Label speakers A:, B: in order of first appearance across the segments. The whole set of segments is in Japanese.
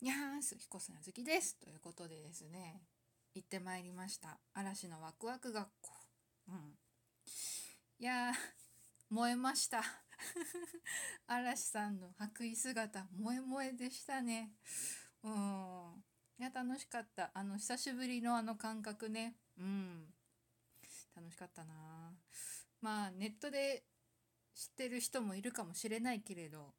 A: にゃーす、彦砂好きです。ということでですね、行ってまいりました。嵐のワクワク学校。うん。いやー、燃えました。嵐さんの白衣姿、萌え萌えでしたね。うん。いや、楽しかった。あの、久しぶりのあの感覚ね。うん。楽しかったなまあ、ネットで知ってる人もいるかもしれないけれど、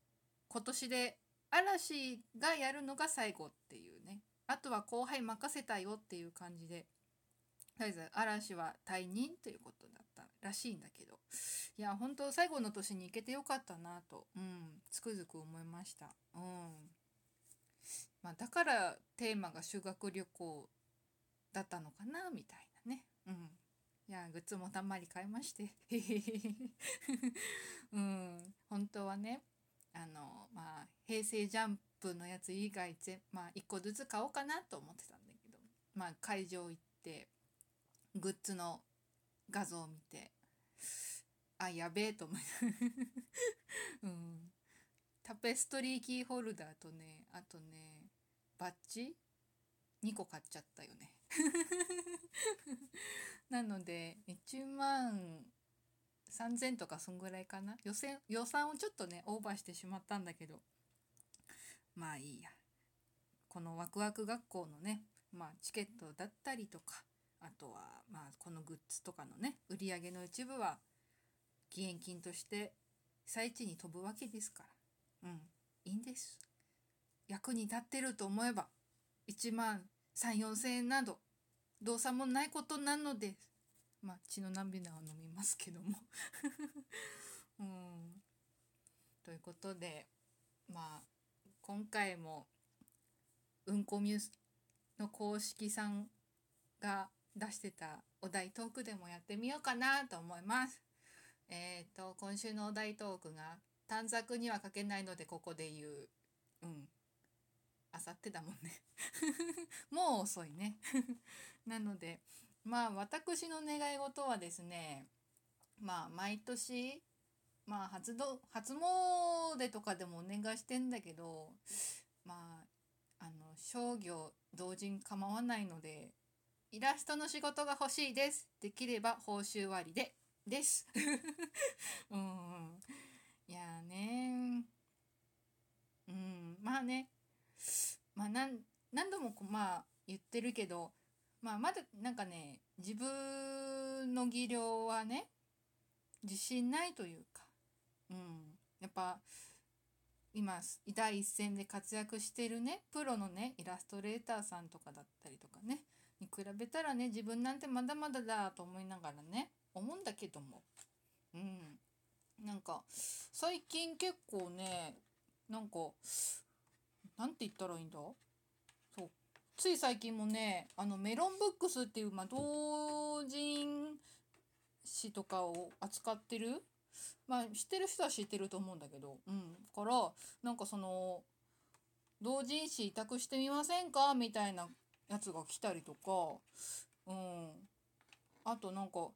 A: 今年で嵐がやるのが最後っていうね。あとは後輩任せたよっていう感じで。とりあえず嵐は退任ということだったらしいんだけど。いや本当最後の年に行けてよかったなと、うん、つくづく思いました、うん。まあ、だからテーマが修学旅行だったのかなみたいなね、うん、いやグッズもたんまり買いまして。うん。本当はねあのまあ平成ジャンプのやつ以外ぜまあ1個ずつ買おうかなと思ってたんだけどまあ会場行ってグッズの画像を見てあやべえと思い うん。タペストリーキーホルダーとねあとねバッジ？2個買っちゃったよね。なので1万3000とかそんぐらいかな。予選予算をちょっとねオーバーしてしまったんだけど。まあいいや。このワクワク学校のねまあチケットだったりとかあとはまあこのグッズとかのね売り上げの一部は義援金として被災地に飛ぶわけですから。うん。いいんです。役に立ってると思えば1万3 4千円など動作もないことなのです。まあ血の涙を飲みますけども うん。ということでまあ今回もうんこミュースの公式さんが出してたお題トークでもやってみようかなと思います。えっ、と今週のお題トークが短冊には書けないのでここで言う。うん。あさってだもんね。もう遅いね。なのでまあ私の願い事はですねまあ毎年まあ初ど初詣とかでもお願いしてんだけどまああの商業同人構わないのでイラストの仕事が欲しいです。できれば報酬割でです。うん。いやーねうん。まあね。まあなん何度もまあ言ってるけどまあまだなんかね自分の技量はね自信ないというかうん。やっぱ今第一線で活躍してるねプロのねイラストレーターさんとかだったりとかねに比べたらね自分なんてまだまだだと思いながらね思うんだけども。うん。なんか最近結構ねなんかなんて言ったらいいんだ？つい最近もねあのメロンブックスっていう、まあ、同人誌とかを扱ってるまあ知ってる人は知ってると思うんだけどうん。からなんかその同人誌委託してみませんか？みたいなやつが来たりとかうん。あとなんか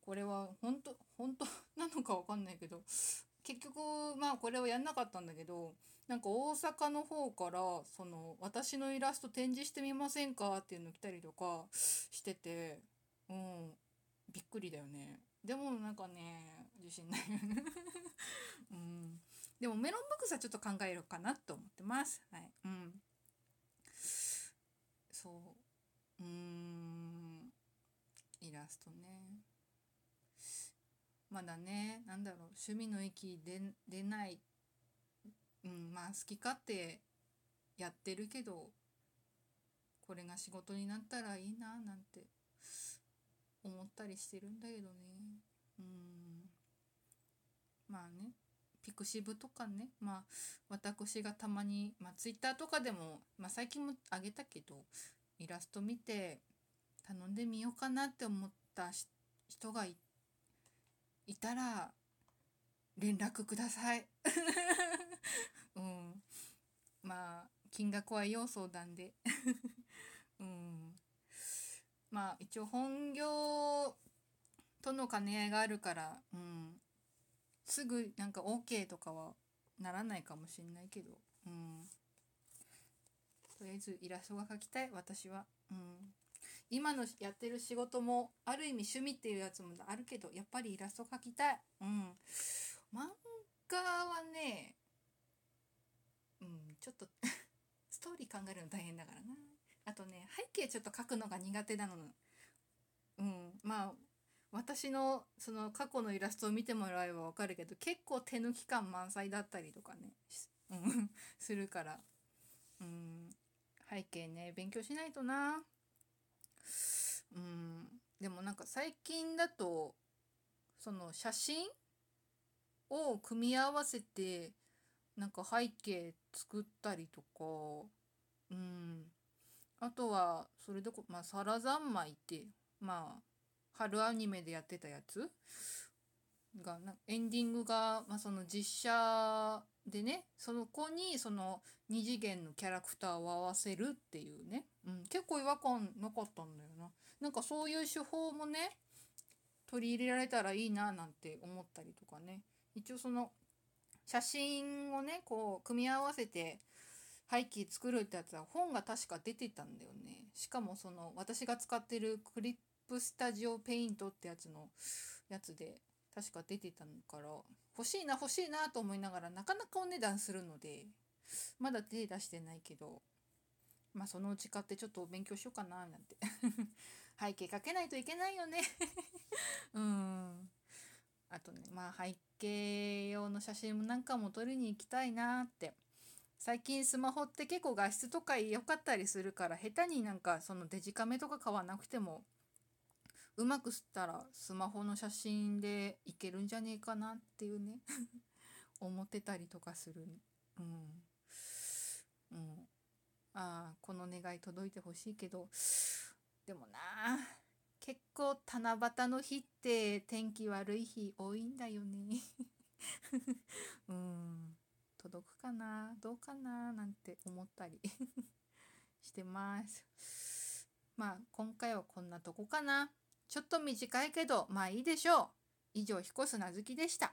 A: これは本当本当なのかわかんないけど結局まあこれはやんなかったんだけどなんか大阪の方からその私のイラスト展示してみませんかっていうの来たりとかしててうんびっくりだよね。でもなんかね自信ない うん。でもメロンブックスはちょっと考えるかなと思ってます。はい。うん。そう。うん。イラストね。まだねなんだろう趣味の域で出ないうんまあ好き勝手やってるけどこれが仕事になったらいいななんて思ったりしてるんだけどね。うん。まあねピクシブとかねまあ私がたまにまあツイッターとかでも、まあ、最近もあげたけどイラスト見て頼んでみようかなって思った人がいていたら連絡ください。うん、まあ金額は要相談で、うん、まあ一応本業との兼ね合いがあるから、うん、すぐなんか OK とかはならないかもしれないけど、うん、とりあえずイラストが描きたい私は。うん。今のやってる仕事もある意味趣味っていうやつもあるけどやっぱりイラスト描きたい。うん。漫画はねうんちょっと ストーリー考えるの大変だからな。あとね背景ちょっと描くのが苦手なの。うん。まあ私のその過去のイラストを見てもらえばわかるけど結構手抜き感満載だったりとかね するから。うん。背景ね勉強しないとな。最近だとその写真を組み合わせてなんか背景作ったりとかうん。あとはそれでこまあサラ三昧ってまあ春アニメでやってたやつがなエンディングが、まあ、その実写でねその子にその2次元のキャラクターを合わせるっていうね、うん、結構違和感なかったんだよな。なんかそういう手法もね取り入れられたらいいななんて思ったりとかね。一応その写真をねこう組み合わせて背景作るってやつは本が確か出てたんだよね。しかもその私が使ってるクリップスタジオペイントってやつのやつで確か出てたから。欲しいな欲しいなと思いながらなかなかお値段するのでまだ手出してないけどまあそのうち買ってちょっと勉強しようかななんて。背景かけないといけないよね。うん。あとねまあ背景用の写真なんかも撮りに行きたいなって。最近スマホって結構画質とか良かったりするから下手になんかそのデジカメとか買わなくてもうまくしたらスマホの写真でいけるんじゃねえかなっていうね。思ってたりとかする。うん。うん。ああこの願い届いてほしいけど。でもな結構七夕の日って天気悪い日多いんだよね。うん。届くかな？どうかな？なんて思ったり してます。まあ今回はこんなとこかな。ちょっと短いけどまあいいでしょう。以上彦砂月でした。